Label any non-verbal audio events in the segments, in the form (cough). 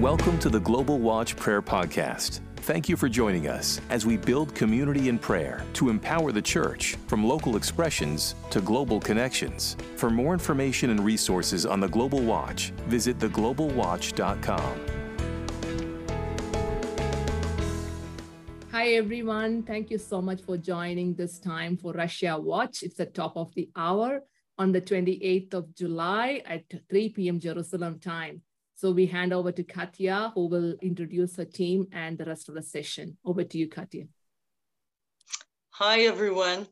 Welcome to the Global Watch Prayer Podcast. Thank you for joining us as we build community in prayer to empower the church from local expressions to global connections. For more information and resources on the Global Watch, visit theglobalwatch.com. Hi, everyone. Thank you so much for joining this time for Russia Watch. It's the top of the hour on the 28th of July at 3 p.m. Jerusalem time. So we hand over to Katya, who will introduce her team and the rest of the session. Over to you, Katya. Hi, everyone.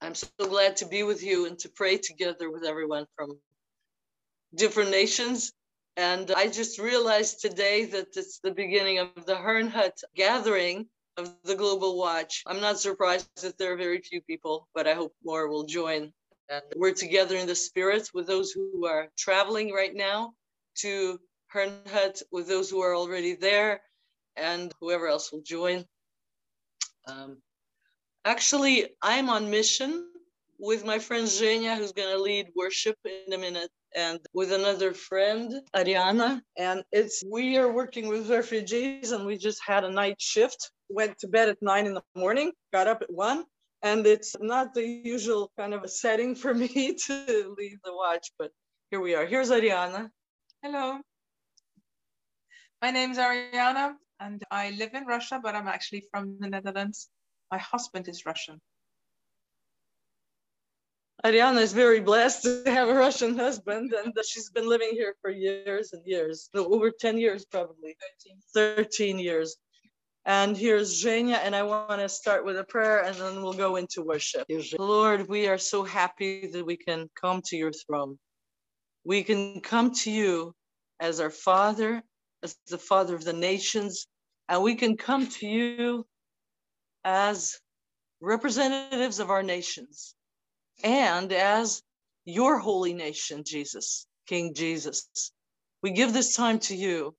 I'm so glad to be with you and to pray together with everyone from different nations. And I just realized today that it's the beginning of the Herrnhut gathering of the Global Watch. I'm not surprised that there are very few people, but I hope more will join. And we're together in the spirit with those who are traveling right now to Herrnhut with those who are already there and whoever else will join. Um, actually, I'm on mission with my friend Zhenya, who's going to lead worship in a minute, and with another friend, Ariana. And it's we are working with refugees, and we just had a night shift. Went to bed at nine in the morning, got up at one, and it's not the usual kind of a setting for (laughs) me to lead the watch, but here we are. Here's Ariana. Hello. My name is Ariana and I live in Russia, but I'm actually from the Netherlands. My husband is Russian. Ariana is very blessed to have a Russian husband, and she's been living here for years and years, no, over 10 years probably, 13, 13 years. And here's Zhenya, and I want to start with a prayer and then we'll go into worship. Lord, we are so happy that we can come to your throne we can come to you as our Father, as the Father of the nations, and we can come to you as representatives of our nations and as your holy nation, Jesus, King Jesus. We give this time to you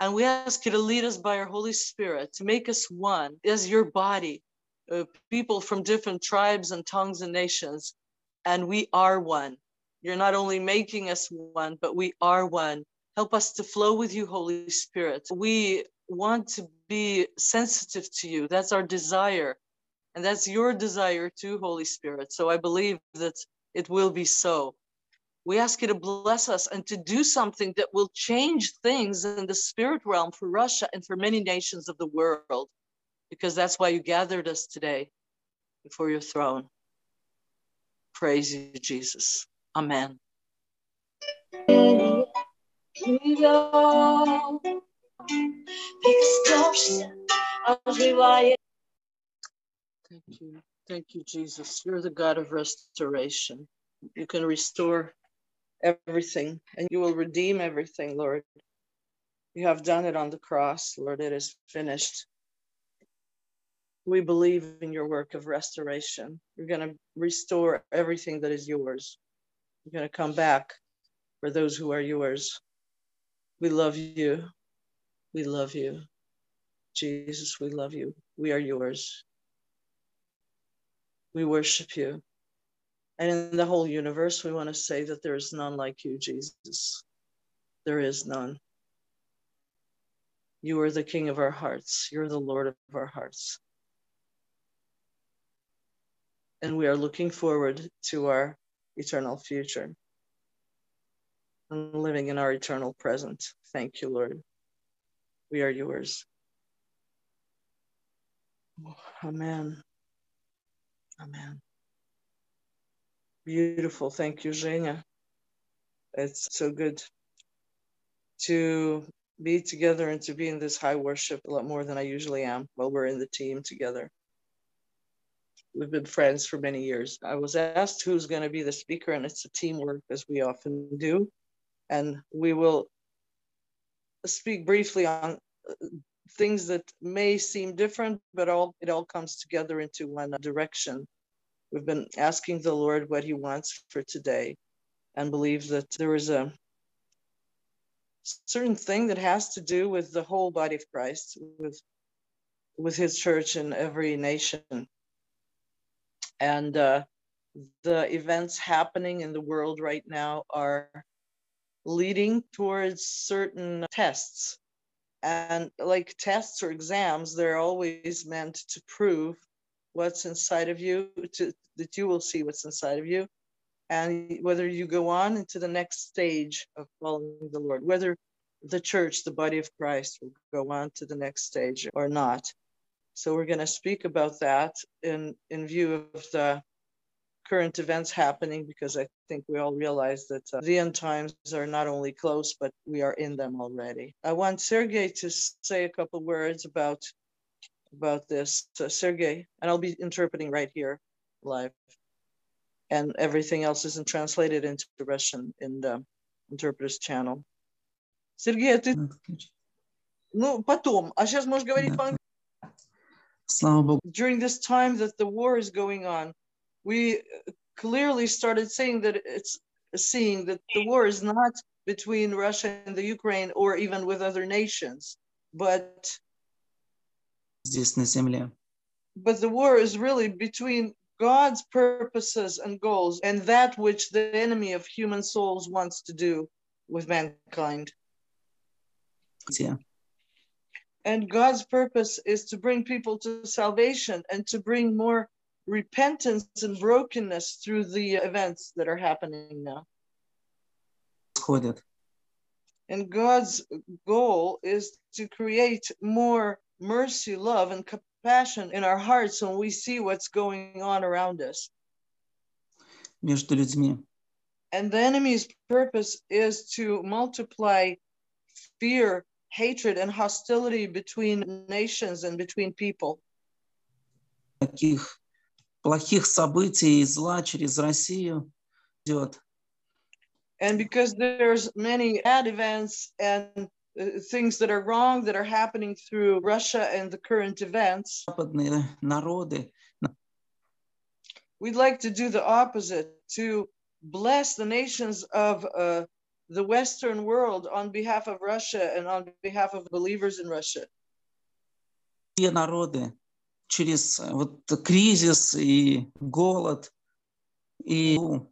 and we ask you to lead us by your Holy Spirit to make us one as your body, uh, people from different tribes and tongues and nations, and we are one. You're not only making us one, but we are one. Help us to flow with you, Holy Spirit. We want to be sensitive to you. That's our desire. And that's your desire too, Holy Spirit. So I believe that it will be so. We ask you to bless us and to do something that will change things in the spirit realm for Russia and for many nations of the world, because that's why you gathered us today before your throne. Praise you, Jesus. Amen. Thank you. Thank you, Jesus. You're the God of restoration. You can restore everything and you will redeem everything, Lord. You have done it on the cross, Lord. It is finished. We believe in your work of restoration. You're going to restore everything that is yours. You're going to come back for those who are yours. We love you. We love you. Jesus, we love you. We are yours. We worship you. And in the whole universe, we want to say that there is none like you, Jesus. There is none. You are the King of our hearts. You're the Lord of our hearts. And we are looking forward to our eternal future and living in our eternal present. Thank you, Lord. We are yours. Amen. Amen. Beautiful. Thank you, Zhenya. It's so good to be together and to be in this high worship a lot more than I usually am while we're in the team together. We've been friends for many years. I was asked who's going to be the speaker, and it's a teamwork, as we often do. And we will speak briefly on uh, things that may seem different, but all it all comes together into one direction. We've been asking the Lord what He wants for today, and believe that there is a certain thing that has to do with the whole body of Christ, with with His church in every nation and uh, the events happening in the world right now are leading towards certain tests. And like tests or exams, they're always meant to prove what's inside of you, to, that you will see what's inside of you, and whether you go on into the next stage of following the Lord, whether the church, the body of Christ, will go on to the next stage or not. So we're going to speak about that in, in view of the current events happening because I think we all realize that uh, the end times are not only close, but we are in them already. I want Sergey to say a couple words about about this. So Sergey, and I'll be interpreting right here live. And everything else isn't translated into Russian in the interpreter's channel. Сергей, а ты... Ну, потом. А сейчас можешь говорить по Слава Богу. During this time that the war is going on, we clearly started saying that it's seeing that the war is not between Russia and the Ukraine or even with other nations, but здесь на земле. but the war is really between God's purposes and goals and that which the enemy of human souls wants to do with mankind. Где? And God's purpose is to bring people to salvation and to bring more repentance and brokenness through the events that are happening now. Происходит. And God's goal is to create more mercy, love, and compassion in our hearts when we see what's going on around us. между людьми. And the enemy's purpose is to multiply fear, hatred, and hostility between nations and between people. Таких плохих событий и зла через Россию идет. And because there's many bad events and uh, things that are wrong that are happening through Russia and the current events, Западные народы we'd like to do the opposite to bless the nations of uh, the Western world on behalf of Russia and on behalf of believers in Russia. все народы через э, вот кризис и голод и ну,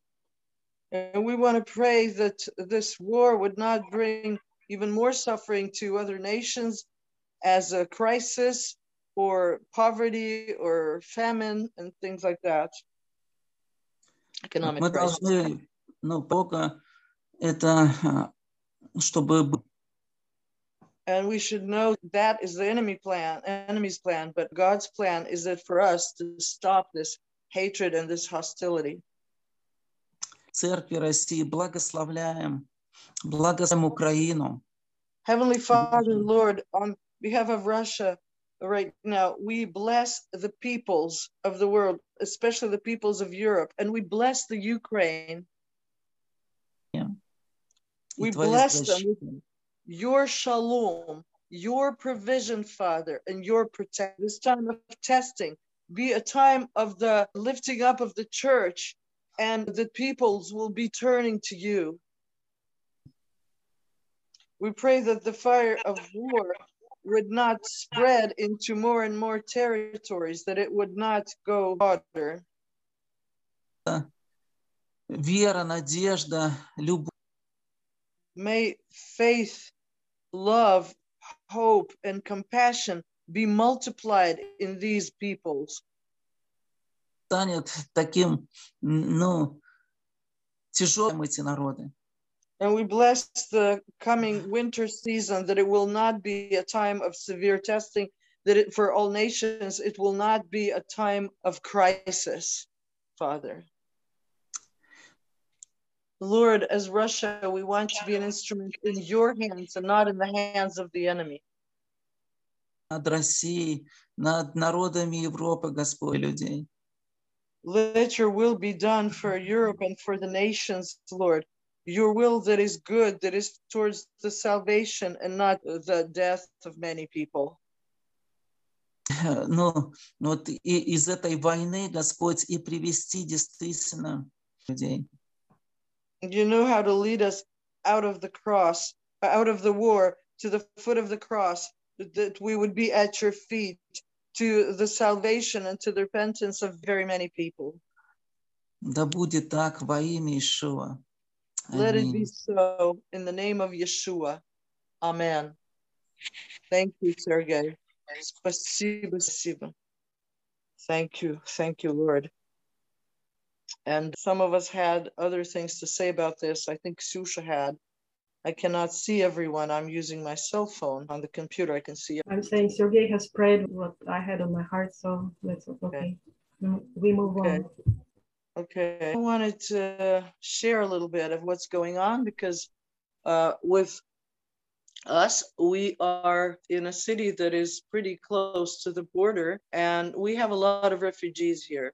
And we want to pray that this war would not bring even more suffering to other nations as a crisis or poverty or famine and things like that. Economic мы crisis. должны, ну, Бога это а, чтобы б- And we should know that is the enemy plan, enemy's plan, but God's plan is that for us to stop this hatred and this hostility. церкви России благословляем, благословляем Украину, Heavenly Father, Lord, on behalf of Russia right now, we bless the peoples of the world, especially the peoples of Europe, and we bless the Ukraine. и We Твоя bless them with защита. your shalom, your provision, Father, and your protect. This time of testing be a time of the lifting up of the church, and the peoples will be turning to you. We pray that the fire of war would not spread into more and more territories, that it would not go broader. вера, надежда, любовь May faith, love, hope, and compassion be multiplied in these peoples. станет таким, м, ну, тяжелым эти народы. And we bless the coming winter season that it will not be a time of severe testing, that it, for all nations, it will not be a time of crisis, Father. Lord, as Russia, we want to be an instrument in your hands and not in the hands of the enemy. над Россией, над народами Европы, Господь, людей. Let your will be done for Europe and for the nations, Lord. Your will that is good, that is towards the salvation and not the death of many people. (laughs) Ну, ну вот и из этой войны, Господь, и привести действительно людей. You know how to lead us out of the cross, out of the war to the foot of the cross, that we would be at your feet to the salvation and to the repentance of very many people. Да будет так во имя Ишуа. Let it be so in the name of Yeshua. Amen. Thank you, Sergey. Спасибо, спасибо. Thank you. Thank you, Lord. And some of us had other things to say about this. I think Ksusha had. I cannot see everyone. I'm using my cell phone on the computer. I can see. I'm saying Sergey has prayed what I had on my heart, so let's okay. okay. We move okay. on. Okay. I wanted to share a little bit of what's going on because uh, with us, we are in a city that is pretty close to the border, and we have a lot of refugees here.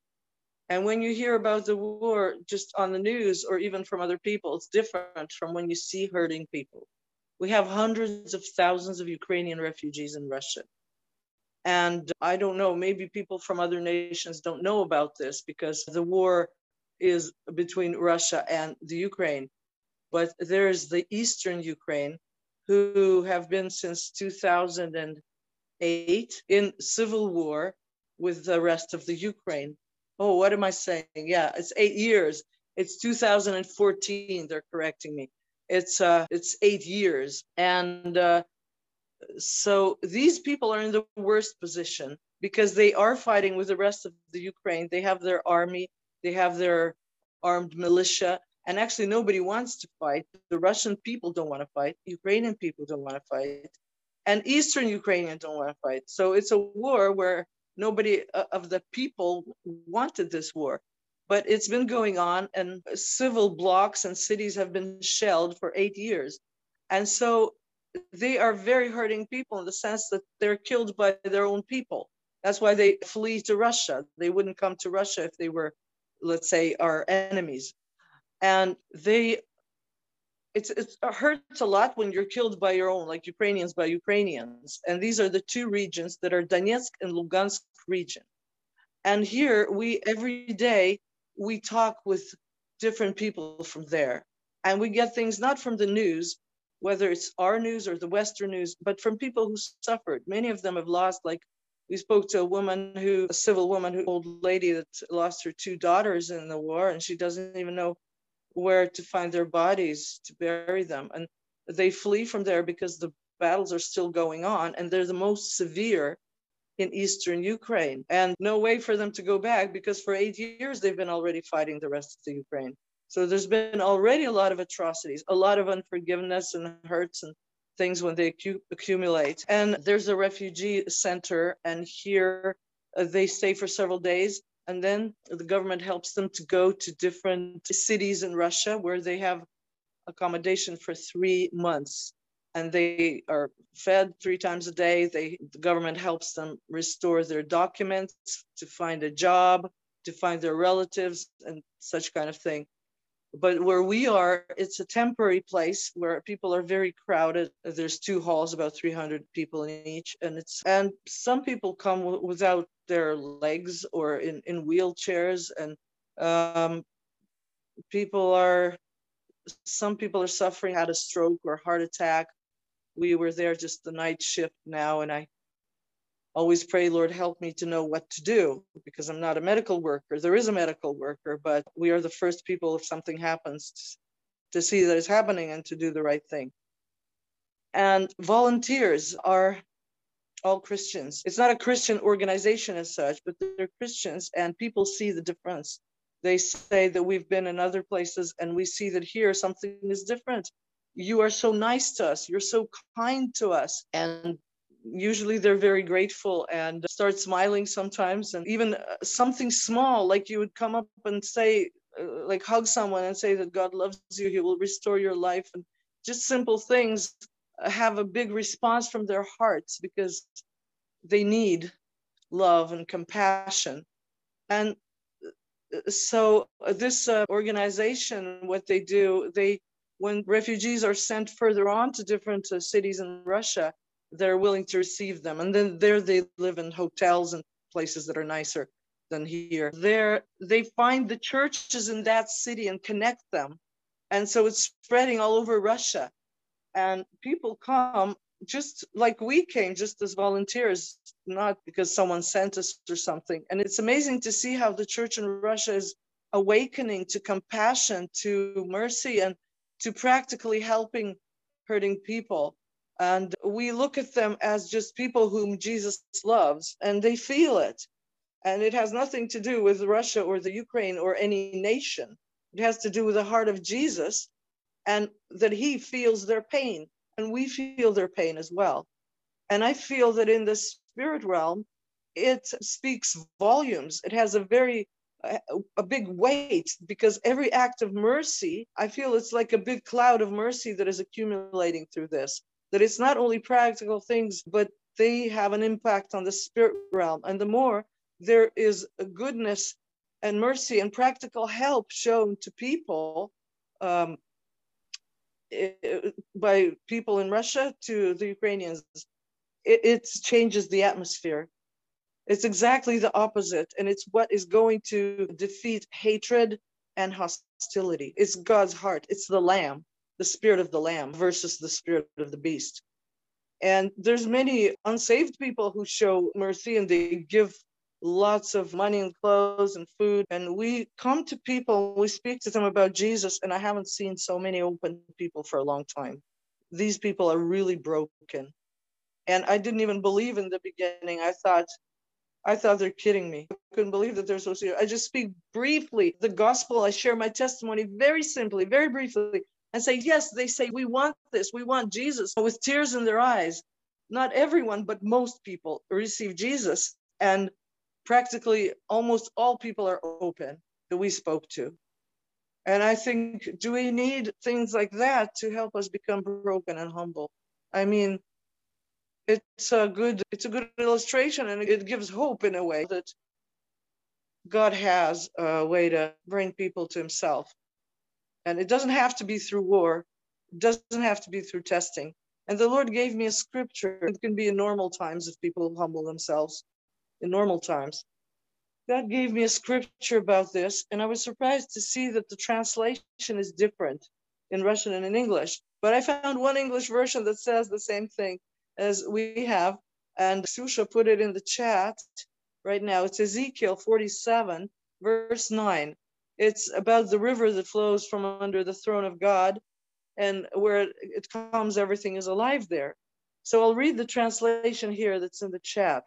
And when you hear about the war just on the news or even from other people, it's different from when you see hurting people. We have hundreds of thousands of Ukrainian refugees in Russia. And I don't know, maybe people from other nations don't know about this because the war is between Russia and the Ukraine. But there's the Eastern Ukraine, who have been since 2008 in civil war with the rest of the Ukraine. Oh, what am I saying? Yeah, it's eight years. It's 2014. They're correcting me. It's uh, it's eight years, and uh, so these people are in the worst position because they are fighting with the rest of the Ukraine. They have their army, they have their armed militia, and actually, nobody wants to fight. The Russian people don't want to fight. Ukrainian people don't want to fight. And Eastern Ukrainians don't want to fight. So it's a war where nobody uh, of the people wanted this war. But it's been going on, and civil blocks and cities have been shelled for eight years. And so they are very hurting people in the sense that they're killed by their own people. That's why they flee to Russia. They wouldn't come to Russia if they were, let's say, our enemies and they it's it hurts a lot when you're killed by your own, like Ukrainians by Ukrainians. And these are the two regions that are Donetsk and Lugansk region. And here we every day we talk with different people from there, and we get things not from the news, whether it's our news or the Western news, but from people who suffered. Many of them have lost, like we spoke to a woman who, a civil woman, who old lady that lost her two daughters in the war, and she doesn't even know where to find their bodies to bury them. And they flee from there because the battles are still going on and they're the most severe in eastern Ukraine. And no way for them to go back because for eight years they've been already fighting the rest of the Ukraine. So there's been already a lot of atrocities, a lot of unforgiveness and hurts and things when they accumulate. And there's a refugee center, and here uh, they stay for several days and then the government helps them to go to different cities in Russia where they have accommodation for three months. And they are fed three times a day. They, the government helps them restore their documents, to find a job, to find their relatives, and such kind of thing. But where we are, it's a temporary place where people are very crowded. There's two halls, about 300 people in each, and it's and some people come w- without their legs or in, in wheelchairs and um, people are some people are suffering had a stroke or heart attack we were there just the night shift now and i always pray lord help me to know what to do because i'm not a medical worker there is a medical worker but we are the first people if something happens to see that it's happening and to do the right thing and volunteers are all Christians. It's not a Christian organization as such, but they're Christians and people see the difference. They say that we've been in other places and we see that here something is different. You are so nice to us. You're so kind to us. And usually they're very grateful and start smiling sometimes. And even uh, something small, like you would come up and say, uh, like hug someone and say that God loves you, He will restore your life. And just simple things have a big response from their hearts because they need love and compassion. And uh, so uh, this uh, organization, what they do, they when refugees are sent further on to different uh, cities in Russia, they're willing to receive them, and then there they live in hotels and places that are nicer than here. There they find the churches in that city and connect them, and so it's spreading all over Russia and people come just like we came just as volunteers not because someone sent us or something and it's amazing to see how the church in russia is awakening to compassion to mercy and to practically helping hurting people. And we look at them as just people whom Jesus loves and they feel it. And it has nothing to do with Russia or the Ukraine or any nation. It has to do with the heart of Jesus and that he feels their pain and we feel their pain as well. And I feel that in the spirit realm, it speaks volumes. It has a very a, big weight because every act of mercy, I feel it's like a big cloud of mercy that is accumulating through this. That it's not only practical things, but they have an impact on the spirit realm. And the more there is goodness and mercy and practical help shown to people um, it, by people in Russia to the Ukrainians, it, it changes the atmosphere it's exactly the opposite. And it's what is going to defeat hatred and hostility. It's God's heart. It's the lamb, the spirit of the lamb versus the spirit of the beast. And there's many unsaved people who show mercy and they give lots of money and clothes and food. And we come to people, we speak to them about Jesus, and I haven't seen so many open people for a long time. These people are really broken. And I didn't even believe in the beginning. I thought I thought they're kidding me. I couldn't believe that they're so serious. I just speak briefly the gospel. I share my testimony very simply, very briefly, and say, yes, they say, we want this. We want Jesus with tears in their eyes. Not everyone, but most people receive Jesus. And practically almost all people are open that we spoke to. And I think, do we need things like that to help us become broken and humble? I mean, it's a good it's a good illustration and it gives hope in a way that God has a way to bring people to himself. And it doesn't have to be through war. It doesn't have to be through testing. And the Lord gave me a scripture. It can be in normal times if people humble themselves in normal times. God gave me a scripture about this, and I was surprised to see that the translation is different in Russian and in English. But I found one English version that says the same thing as we have. And Ksusha put it in the chat right now. It's Ezekiel 47, verse 9. It's about the river that flows from under the throne of God, and where it, comes, everything is alive there. So I'll read the translation here that's in the chat.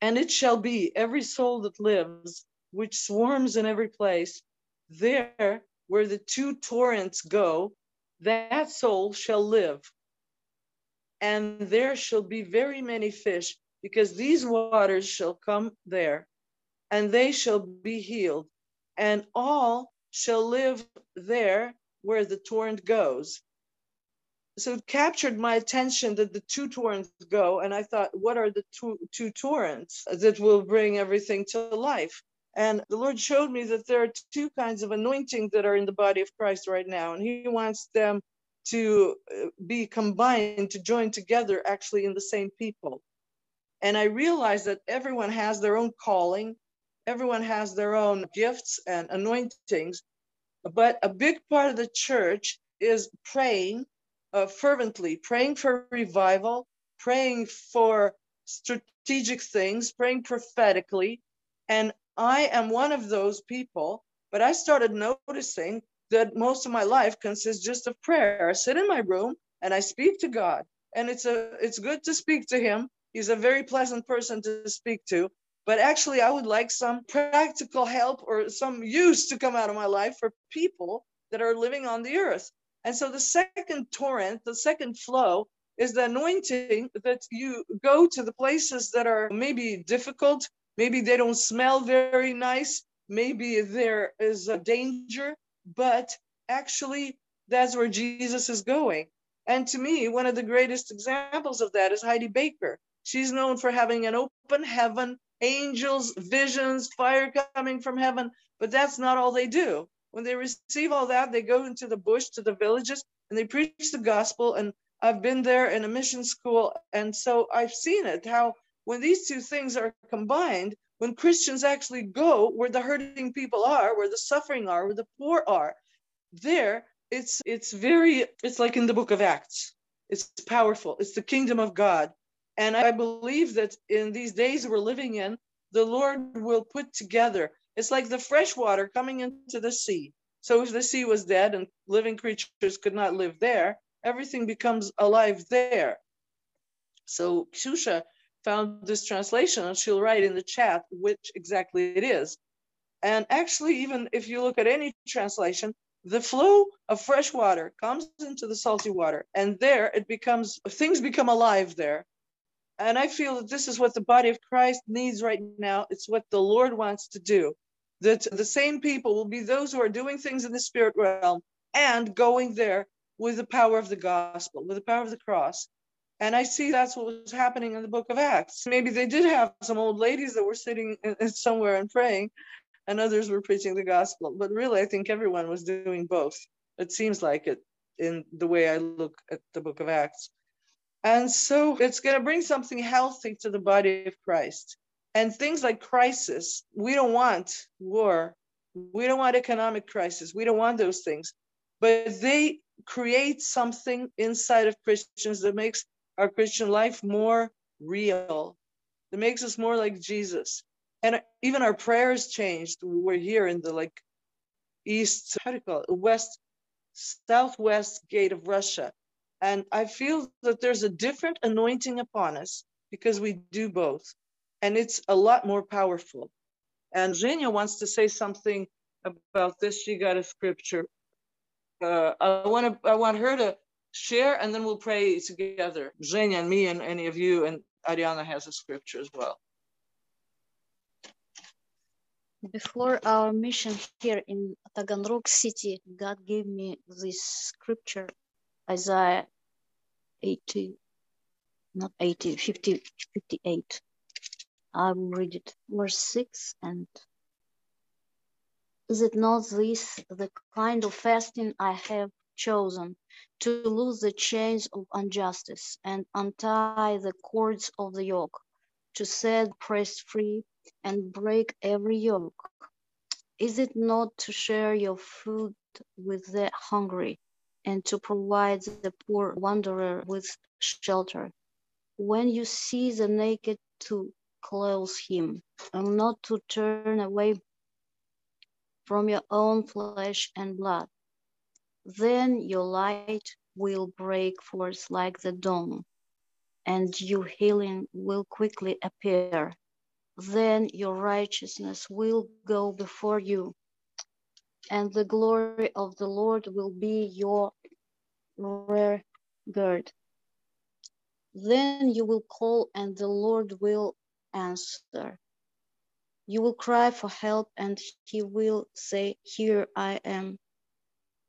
And it shall be every soul that lives, which swarms in every place, there where the two torrents go, that soul shall live and there shall be very many fish, because these waters shall come there, and they shall be healed, and all shall live there where the torrent goes. So it captured my attention that the two torrents go, and I thought, what are the two, two torrents that will bring everything to life? And the Lord showed me that there are two kinds of anointing that are in the body of Christ right now, and He wants them to uh, be combined, to join together actually in the same people. And I realized that everyone has their own calling, everyone has their own gifts and anointings, but a big part of the church is praying uh, fervently, praying for revival, praying for strategic things, praying prophetically. And I am one of those people, but I started noticing that most of my life consists just of prayer. I sit in my room and I speak to God. And it's a it's good to speak to him. He's a very pleasant person to speak to. But actually, I would like some practical help or some use to come out of my life for people that are living on the earth. And so the second torrent, the second flow, is the anointing that you go to the places that are maybe difficult, maybe they don't smell very nice, maybe there is a danger, but actually that's where Jesus is going. And to me, one of the greatest examples of that is Heidi Baker. She's known for having an open heaven, angels, visions, fire coming from heaven, but that's not all they do. When they receive all that, they go into the bush to the villages and they preach the gospel. And I've been there in a mission school. And so I've seen it how when these two things are combined, when Christians actually go where the hurting people are, where the suffering are, where the poor are, there it's it's very it's like in the book of Acts. It's powerful. It's the kingdom of God. And I believe that in these days we're living in, the Lord will put together. It's like the fresh water coming into the sea. So if the sea was dead and living creatures could not live there, everything becomes alive there. So Ksusha found this translation and she'll write in the chat which exactly it is. And actually, even if you look at any translation, the flow of fresh water comes into the salty water, and there it becomes things become alive there. And I feel that this is what the body of Christ needs right now. It's what the Lord wants to do. That the same people will be those who are doing things in the spirit realm and going there with the power of the gospel, with the power of the cross. And I see that's what was happening in the book of Acts. Maybe they did have some old ladies that were sitting somewhere and praying, and others were preaching the gospel. But really, I think everyone was doing both. It seems like it in the way I look at the book of Acts. And so it's going to bring something healthy to the body of Christ. And things like crisis, we don't want war. We don't want economic crisis. We don't want those things. But they create something inside of Christians that makes our Christian life more real, that makes us more like Jesus and even our prayers changed. We're here in the like east, how do you call it, west, southwest gate of Russia. And I feel that there's a different anointing upon us because we do both. And it's a lot more powerful. And Zhenya wants to say something about this. She got a scripture. Uh, I want to. I want her to share, and then we'll pray together. Zhenya and me, and any of you, and Ariana has a scripture as well. Before our mission here in Taganrog City, God gave me this scripture, Isaiah 80, not 80, 50, 58. I will read it, verse 6. And is it not this the kind of fasting I have chosen to loose the chains of injustice and untie the cords of the yoke, to set oppressed free and break every yoke? Is it not to share your food with the hungry and to provide the poor wanderer with shelter? When you see the naked, to clothe him and not to turn away from your own flesh and blood, then your light will break forth like the dawn, and your healing will quickly appear then your righteousness will go before you, and the glory of the Lord will be your rear guard. Then you will call, and the Lord will answer. You will cry for help, and he will say, Here I am.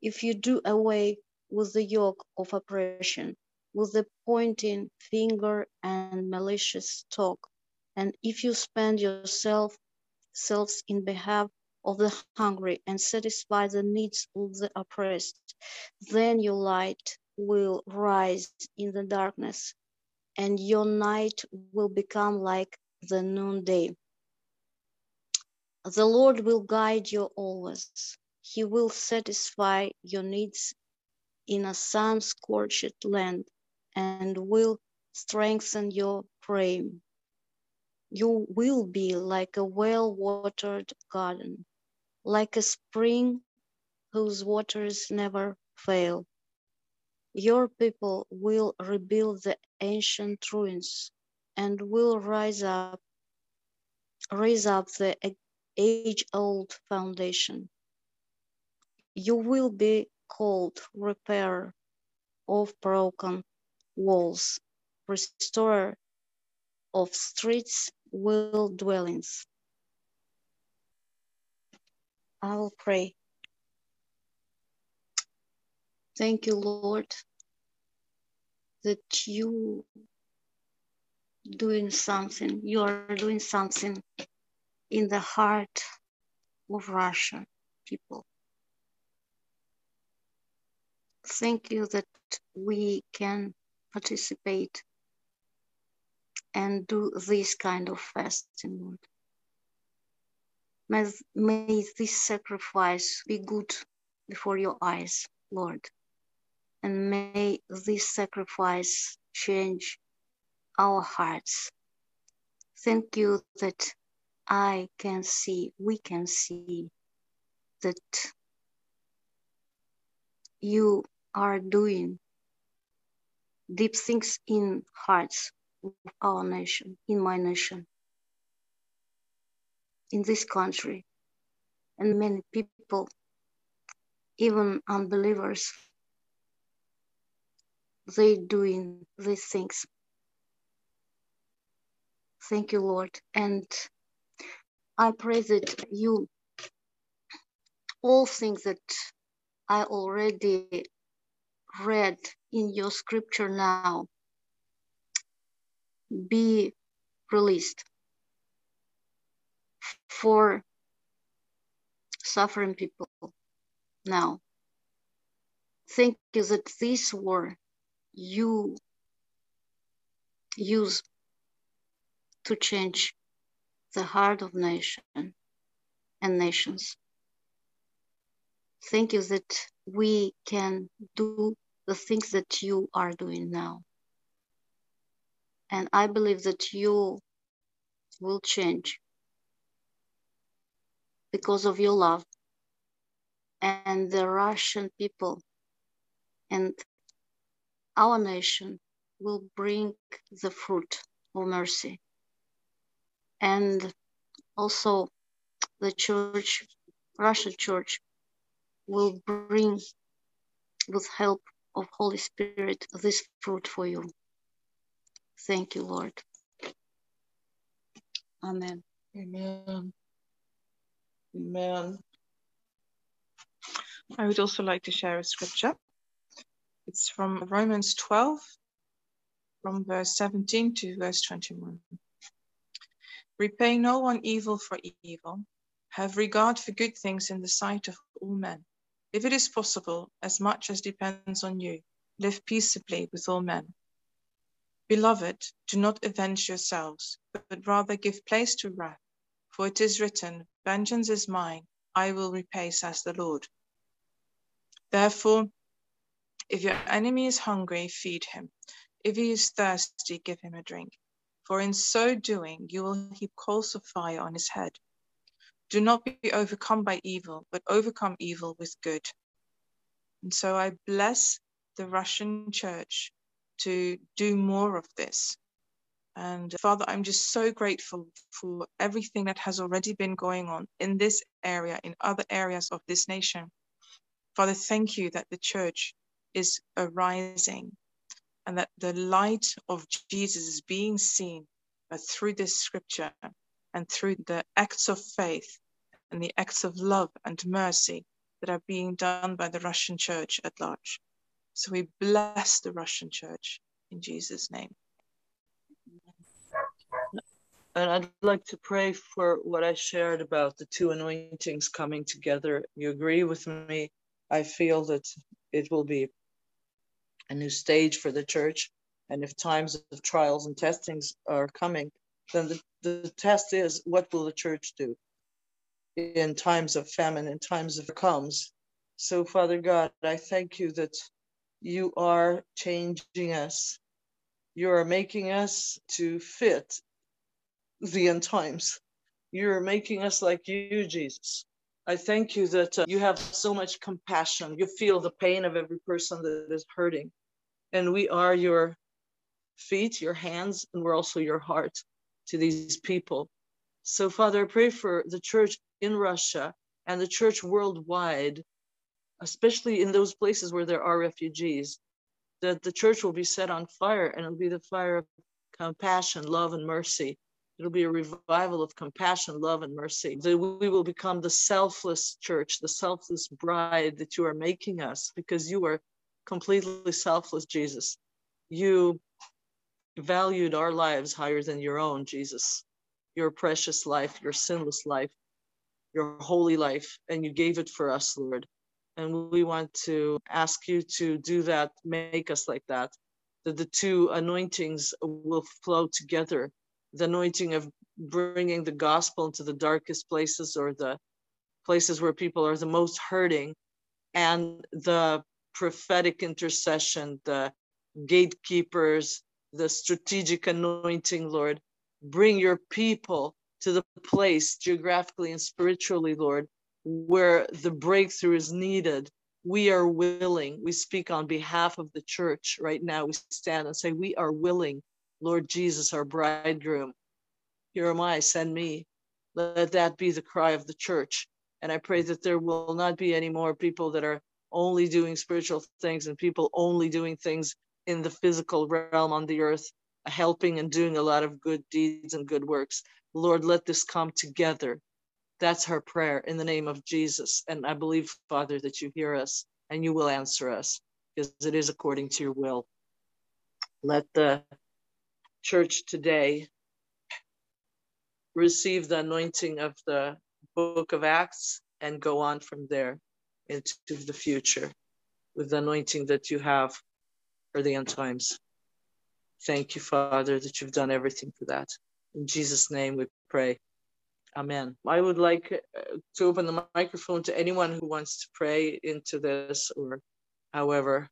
If you do away with the yoke of oppression, with the pointing finger and malicious talk, and if you spend yourself selves in behalf of the hungry and satisfy the needs of the oppressed, then your light will rise in the darkness and your night will become like the noonday. The Lord will guide you always. He will satisfy your needs in a sun-scorched land and will strengthen your frame. You will be like a well-watered garden, like a spring whose waters never fail. Your people will rebuild the ancient ruins and will rise up, raise up the age-old foundation. You will be called repairer of broken walls, restorer of streets will dwellings. I will pray. Thank you, Lord, that you doing something, you are doing something in the heart of Russia people. Thank you that we can participate and do this kind of fasting, Lord. May, may this sacrifice be good before your eyes, Lord. And may this sacrifice change our hearts. Thank you that I can see, we can see that you are doing deep things in hearts of our nation, in my nation, in this country, and many people, even unbelievers, they doing these things. Thank you, Lord. And I pray that you all things that I already read in your scripture now be released for suffering people now. Thank you that this war you use to change the heart of nation and nations. Thank you that we can do the things that you are doing now. And I believe that you will change because of your love and the Russian people and our nation will bring the fruit of mercy. And also the church, Russian church, will bring with help of Holy Spirit this fruit for you. Thank you, Lord. Amen. Amen. Amen. I would also like to share a scripture. It's from Romans 12, from verse 17 to verse 21. Repay no one evil for evil. Have regard for good things in the sight of all men. If it is possible, as much as depends on you, live peaceably with all men. Beloved, do not avenge yourselves, but rather give place to wrath. For it is written, Vengeance is mine, I will repay, says the Lord. Therefore, if your enemy is hungry, feed him. If he is thirsty, give him a drink. For in so doing, you will heap coals of fire on his head. Do not be overcome by evil, but overcome evil with good. And so I bless the Russian church to do more of this. And uh, Father, I'm just so grateful for everything that has already been going on in this area, in other areas of this nation. Father, thank you that the church is arising and that the light of Jesus is being seen uh, through this scripture and through the acts of faith and the acts of love and mercy that are being done by the Russian church at large. So we bless the Russian church in Jesus' name. And I'd like to pray for what I shared about the two anointings coming together. You agree with me? I feel that it will be a new stage for the church. And if times of trials and testings are coming, then the, the test is what will the church do? in times of famine, in times of comes. So, Father God, I thank you that you are changing us. You are making us to fit the end times. You're making us like you, Jesus. I thank you that uh, you have so much compassion. You feel the pain of every person that is hurting. And we are your feet, your hands, and we're also your heart to these people. So, Father, I pray for the church in Russia and the church worldwide, especially in those places where there are refugees, that the church will be set on fire and it'll be the fire of compassion, love, and mercy. It'll be a revival of compassion, love, and mercy. That we will become the selfless church, the selfless bride that you are making us because you are completely selfless, Jesus. You valued our lives higher than your own, Jesus your precious life, your sinless life, your holy life, and you gave it for us, Lord. And we want to ask you to do that, make us like that, that the two anointings will flow together the anointing of bringing the gospel into the darkest places or the places where people are the most hurting, and the prophetic intercession, the gatekeepers, the strategic anointing, Lord, bring your people to the place geographically and spiritually, Lord, where the breakthrough is needed, we are willing. We speak on behalf of the church right now. We stand and say, We are willing, Lord Jesus, our bridegroom. Here am I, send me. Let that be the cry of the church. And I pray that there will not be any more people that are only doing spiritual things and people only doing things in the physical realm on the earth, helping and doing a lot of good deeds and good works. Lord, let this come together that's her prayer in the name of Jesus. And I believe, Father, that you hear us and you will answer us because it is according to your will. Let the church today receive the anointing of the book of Acts and go on from there into the future with the anointing that you have for the end times. Thank you, Father, that you've done everything for that. In Jesus' name we pray. Amen. I would like uh, to open the microphone to anyone who wants to pray into this or however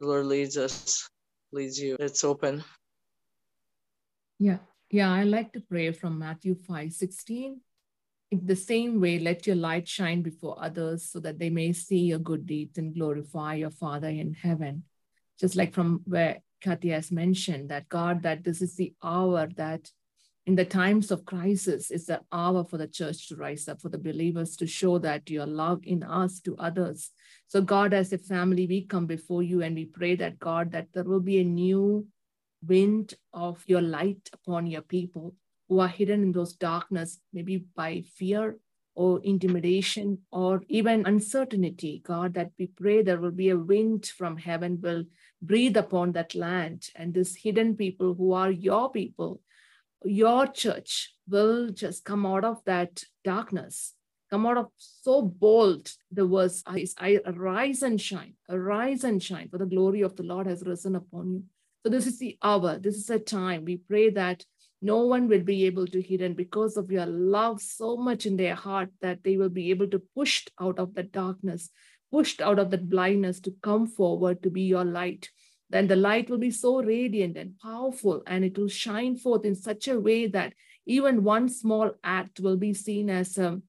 the Lord leads us, leads you. It's open. Yeah. Yeah, I like to pray from Matthew 5 16. In the same way, let your light shine before others so that they may see your good deeds and glorify your Father in heaven. Just like from where Kathy has mentioned that God, that this is the hour that in the times of crisis, is the hour for the church to rise up, for the believers to show that your love in us to others. So, God, as a family, we come before you and we pray that, God, that there will be a new wind of your light upon your people who are hidden in those darkness, maybe by fear or intimidation or even uncertainty, God, that we pray there will be a wind from heaven will breathe upon that land and these hidden people who are your people your church will just come out of that darkness, come out of so bold. The verse is, I arise and shine, arise and shine, for the glory of the Lord has risen upon you. So this is the hour, this is a time. We pray that no one will be able to hidden because of your love so much in their heart that they will be able to pushed out of the darkness, pushed out of that blindness to come forward to be your light then the light will be so radiant and powerful and it will shine forth in such a way that even one small act will be seen as a,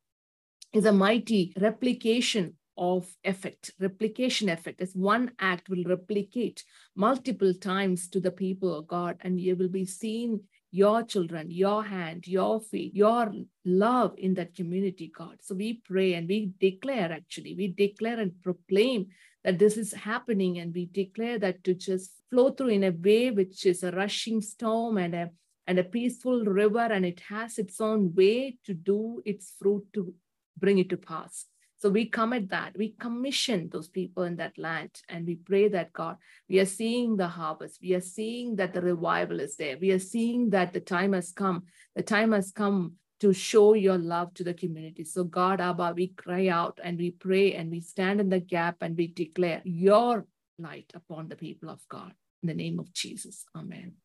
is a mighty replication of effect, replication effect, as one act will replicate multiple times to the people of God, and you will be seeing your children, your hand, your feet, your love in that community, God. So we pray and we declare, actually, we declare and proclaim that this is happening and we declare that to just flow through in a way which is a rushing storm and a and a peaceful river and it has its own way to do its fruit to bring it to pass so we commit that we commission those people in that land and we pray that god we are seeing the harvest we are seeing that the revival is there we are seeing that the time has come the time has come to show your love to the community. So, God, Abba, we cry out and we pray and we stand in the gap and we declare your light upon the people of God. In the name of Jesus. Amen.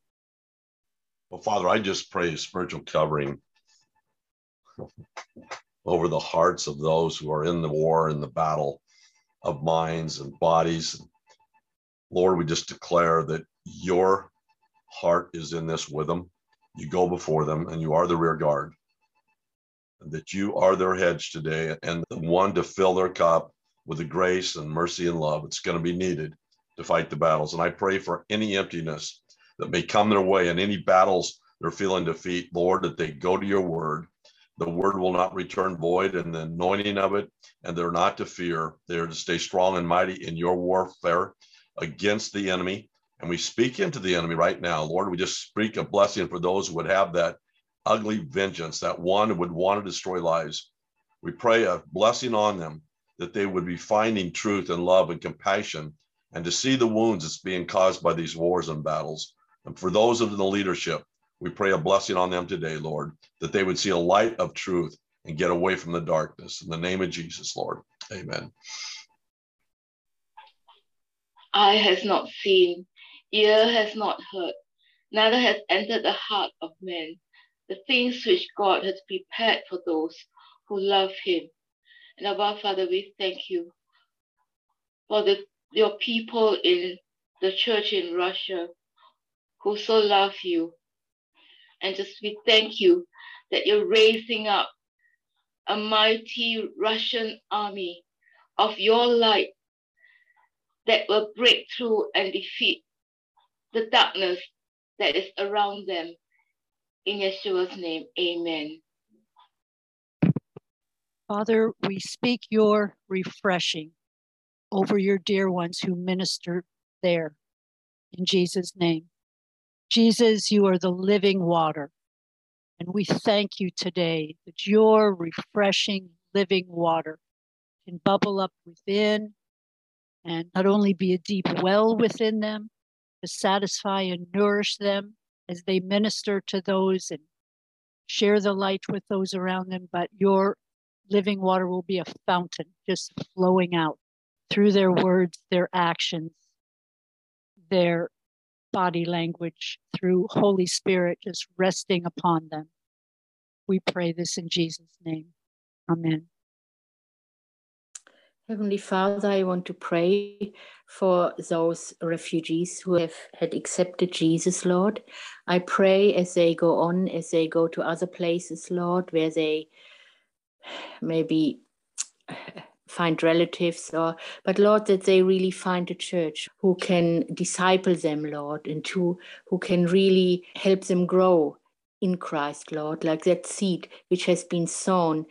Well, Father, I just pray spiritual covering (laughs) over the hearts of those who are in the war and the battle of minds and bodies. Lord, we just declare that your heart is in this with them. You go before them and you are the rear guard that you are their hedge today and the one to fill their cup with the grace and mercy and love it's going to be needed to fight the battles. And I pray for any emptiness that may come their way and any battles they're feeling defeat, Lord, that they go to your word. The word will not return void and the anointing of it, and they're not to fear. They're to stay strong and mighty in your warfare against the enemy. And we speak into the enemy right now. Lord, we just speak a blessing for those who would have that ugly vengeance, that one would want to destroy lives. We pray a blessing on them that they would be finding truth and love and compassion and to see the wounds that's being caused by these wars and battles. And for those of the leadership, we pray a blessing on them today, Lord, that they would see a light of truth and get away from the darkness. In the name of Jesus, Lord. Amen. Eye has not seen, ear has not heard, neither has entered the heart of man the things which God has prepared for those who love Him. And above Father, we thank you for the, your people in the church in Russia who so love you. And just we thank you that you're raising up a mighty Russian army of your light that will break through and defeat the darkness that is around them. In Yeshua's name, amen. Father, we speak your refreshing over your dear ones who minister there. In Jesus' name. Jesus, you are the living water. And we thank you today that your refreshing living water can bubble up within and not only be a deep well within them, to satisfy and nourish them as they minister to those and share the light with those around them, but your living water will be a fountain just flowing out through their words, their actions, their body language, through Holy Spirit just resting upon them. We pray this in Jesus' name. Amen. Heavenly Father, I want to pray for those refugees who have had accepted Jesus, Lord. I pray as they go on, as they go to other places, Lord, where they maybe find relatives or but lord that they really find a church who can disciple them lord and to who can really help them grow in christ lord like that seed which has been sown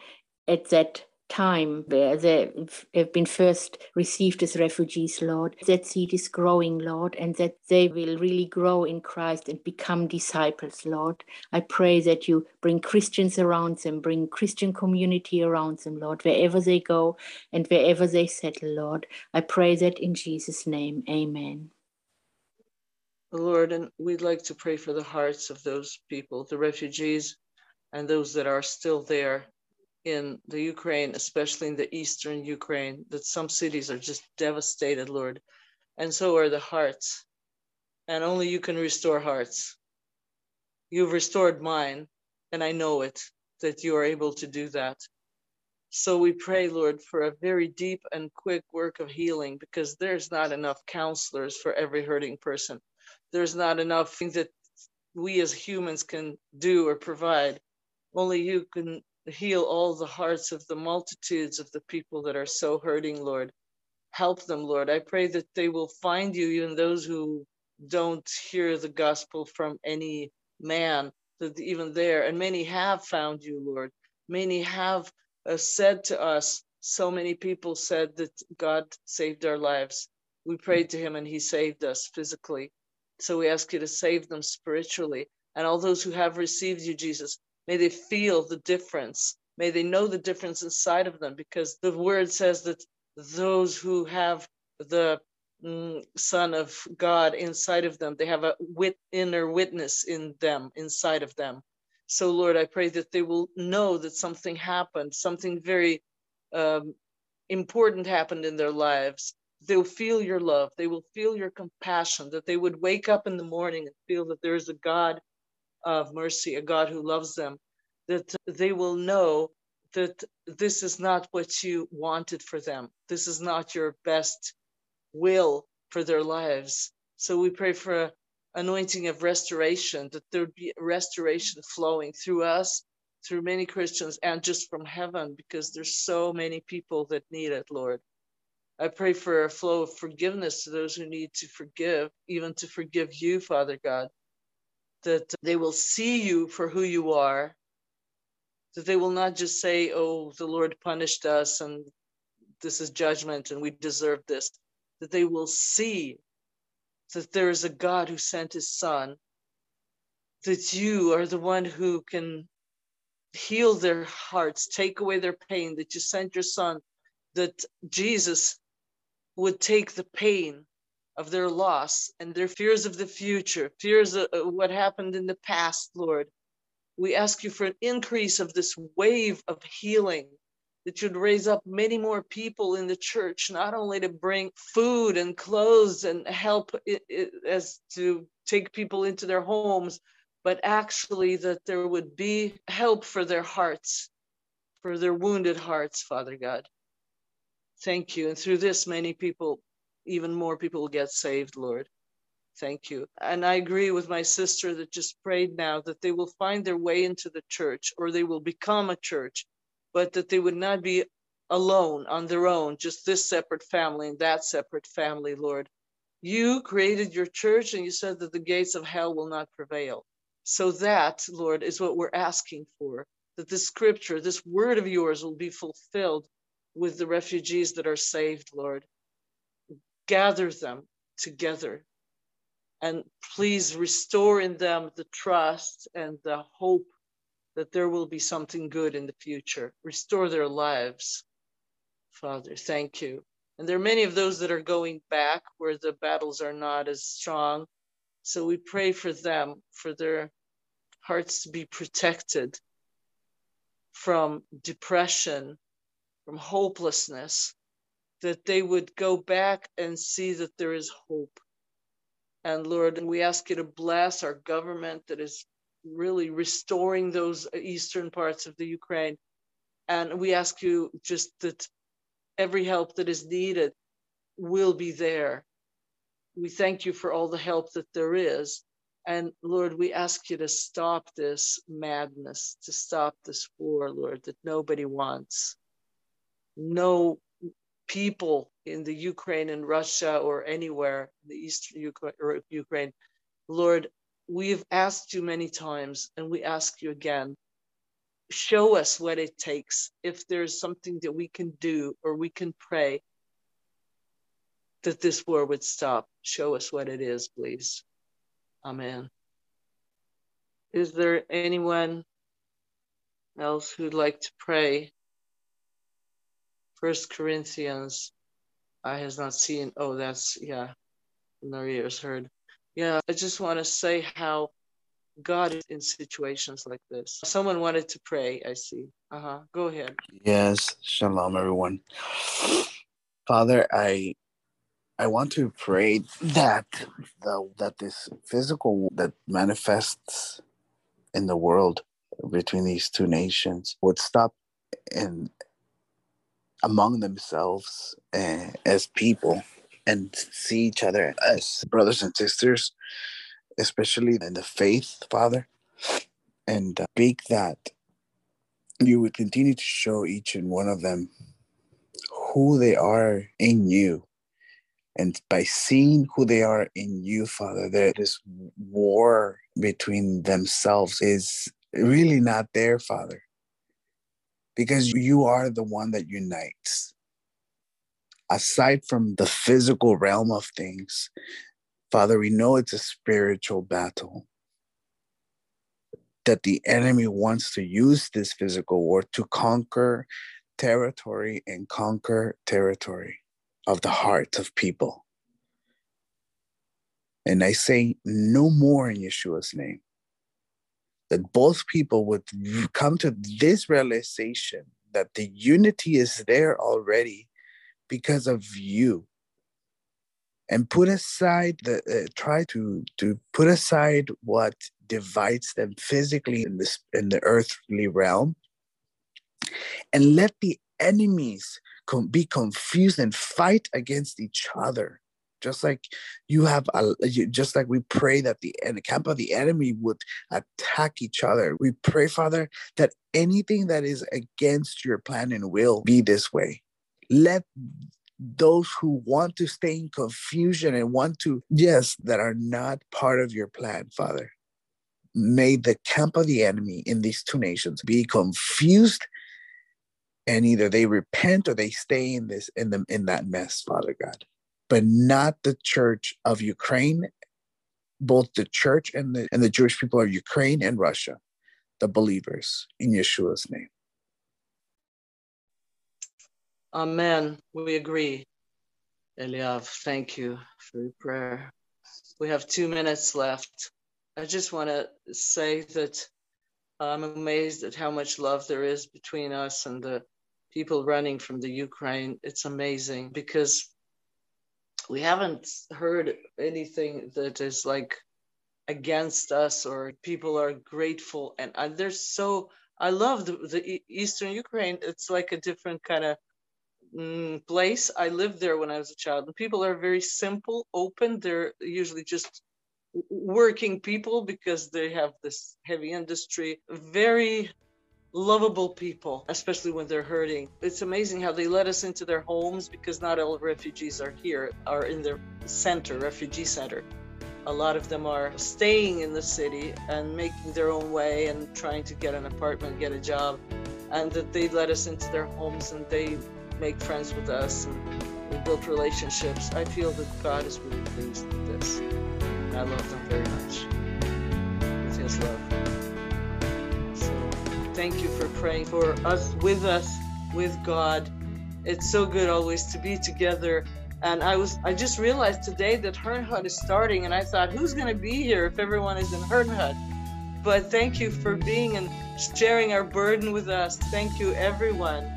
at that time where they have been first received as refugees, Lord. That seed is growing, Lord, and that they will really grow in Christ and become disciples, Lord. I pray that you bring Christians around them, bring Christian community around them, Lord, wherever they go and wherever they settle, Lord. I pray that in Jesus' name. Amen. Lord, and we'd like to pray for the hearts of those people, the refugees, and those that are still there in the Ukraine, especially in the eastern Ukraine, that some cities are just devastated, Lord. And so are the hearts. And only you can restore hearts. You've restored mine, and I know it, that you are able to do that. So we pray, Lord, for a very deep and quick work of healing because there's not enough counselors for every hurting person. There's not enough things that we as humans can do or provide. Only you can heal all the hearts of the multitudes of the people that are so hurting, Lord. Help them, Lord. I pray that they will find you, even those who don't hear the gospel from any man, that even there, and many have found you, Lord. Many have uh, said to us, so many people said that God saved our lives. We prayed to him and he saved us physically. So we ask you to save them spiritually. And all those who have received you, Jesus, May they feel the difference. May they know the difference inside of them because the word says that those who have the mm, Son of God inside of them, they have a wit, inner witness in them, inside of them. So, Lord, I pray that they will know that something happened, something very um, important happened in their lives. They will feel your love. They will feel your compassion, that they would wake up in the morning and feel that there is a God of mercy, a God who loves them, that they will know that this is not what you wanted for them. This is not your best will for their lives. So we pray for anointing of restoration, that there'd be restoration flowing through us, through many Christians, and just from heaven, because there's so many people that need it, Lord. I pray for a flow of forgiveness to those who need to forgive, even to forgive you, Father God that they will see you for who you are, that they will not just say, oh, the Lord punished us and this is judgment and we deserve this, that they will see that there is a God who sent his son, that you are the one who can heal their hearts, take away their pain, that you sent your son, that Jesus would take the pain of their loss and their fears of the future, fears of what happened in the past, Lord. We ask you for an increase of this wave of healing that you'd raise up many more people in the church, not only to bring food and clothes and help it, it, as to take people into their homes, but actually that there would be help for their hearts, for their wounded hearts, Father God. Thank you. And through this, many people even more people will get saved, Lord. Thank you. And I agree with my sister that just prayed now that they will find their way into the church or they will become a church, but that they would not be alone on their own, just this separate family and that separate family, Lord. You created your church and you said that the gates of hell will not prevail. So that, Lord, is what we're asking for that this scripture, this word of yours will be fulfilled with the refugees that are saved, Lord. Gather them together and please restore in them the trust and the hope that there will be something good in the future. Restore their lives, Father. Thank you. And there are many of those that are going back where the battles are not as strong. So we pray for them, for their hearts to be protected from depression, from hopelessness, that they would go back and see that there is hope. And Lord, we ask you to bless our government that is really restoring those eastern parts of the Ukraine. And we ask you just that every help that is needed will be there. We thank you for all the help that there is. And Lord, we ask you to stop this madness, to stop this war, Lord, that nobody wants. No people in the Ukraine and Russia or anywhere in the eastern Ukraine. Lord, we've asked you many times and we ask you again show us what it takes. If there's something that we can do or we can pray that this war would stop show us what it is please. Amen. Is there anyone else who'd like to pray first corinthians i has not seen oh that's yeah no ears heard yeah i just want to say how God is in situations like this. Someone wanted to pray, I see. Uh huh. Go ahead. Yes, shalom, everyone. Father, I I want to pray that the that this physical that manifests in the world between these two nations would stop in among themselves uh, as people and see each other as brothers and sisters especially in the faith, Father, and uh, that you would continue to show each and one of them who they are in you. And by seeing who they are in you, Father, that this war between themselves is really not there, Father, because you are the one that unites. Aside from the physical realm of things, Father, we know it's a spiritual battle. That the enemy wants to use this physical war to conquer territory and conquer territory of the hearts of people. And I say no more in Yeshua's name. That both people would come to this realization that the unity is there already because of you. And put aside the uh, try to to put aside what divides them physically in this in the earthly realm. And let the enemies com- be confused and fight against each other just like you have a, just like we pray that the, the camp of the enemy would attack each other we pray father that anything that is against your plan and will be this way let those who want to stay in confusion and want to, yes, that are not part of your plan, Father. May the camp of the enemy in these two nations be confused and either they repent or they stay in this in the in that mess, Father God. But not the church of Ukraine, both the church and the and the Jewish people of Ukraine and Russia, the believers in Yeshua's name. Amen. We agree. Eliav, thank you for your prayer. We have two minutes left. I just want to say that I'm amazed at how much love there is between us and the people running from the Ukraine. It's amazing because we haven't heard anything that is like against us or people are grateful and, and they're so I love the, the Eastern Ukraine. It's like a different kind of mm, place. I lived there when I was a child, and people are very simple, open. They're usually just working people because they have this heavy industry. Very lovable people, especially when they're hurting. It's amazing how they let us into their homes because not all refugees are here, are in their center, refugee center. A lot of them are staying in the city and making their own way and trying to get an apartment, get a job, and that they let us into their homes and they make friends with us and we build relationships. I feel that God is really pleased with this. I love them very much with His love. Thank you for praying for us, with us, with God. It's so good always to be together. And I was I just realized today that Herrnhut is starting, and I thought, who's going to be here if everyone is in Herrnhut? But thank you for being and sharing our burden with us. Thank you, everyone.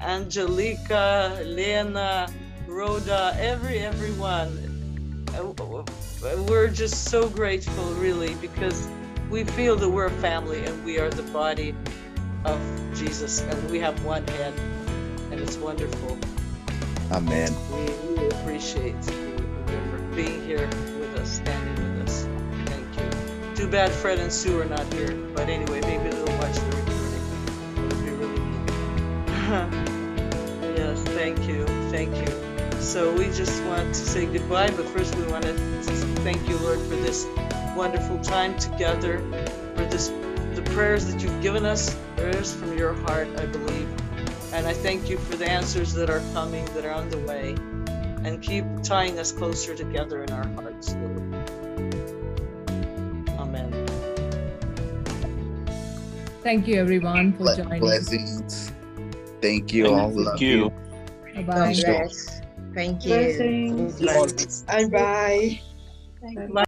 Angelica, Lena, Rhoda, every everyone. Uh, we're just so grateful, really, because we feel that we're a family and we are the body of Jesus, and we have one head, and it's wonderful. Amen. We really appreciate you being here with us, standing with us. Thank you. Too bad Fred and Sue are not here, but anyway, maybe they'll watch the recording. It would be really neat. (laughs) yes, thank you, thank you. So we just want to say goodbye, but first we want to thank you, Lord, for this wonderful time together, for this the prayers that you've given us, prayers from your heart, I believe. And I thank you for the answers that are coming, that are on the way, and keep tying us closer together in our hearts, Lord. Amen. Thank you, everyone, for joining. Blessings. Thank you all. Thank you. Bye bye. Thank you. Blessings. Bye bye. Bye.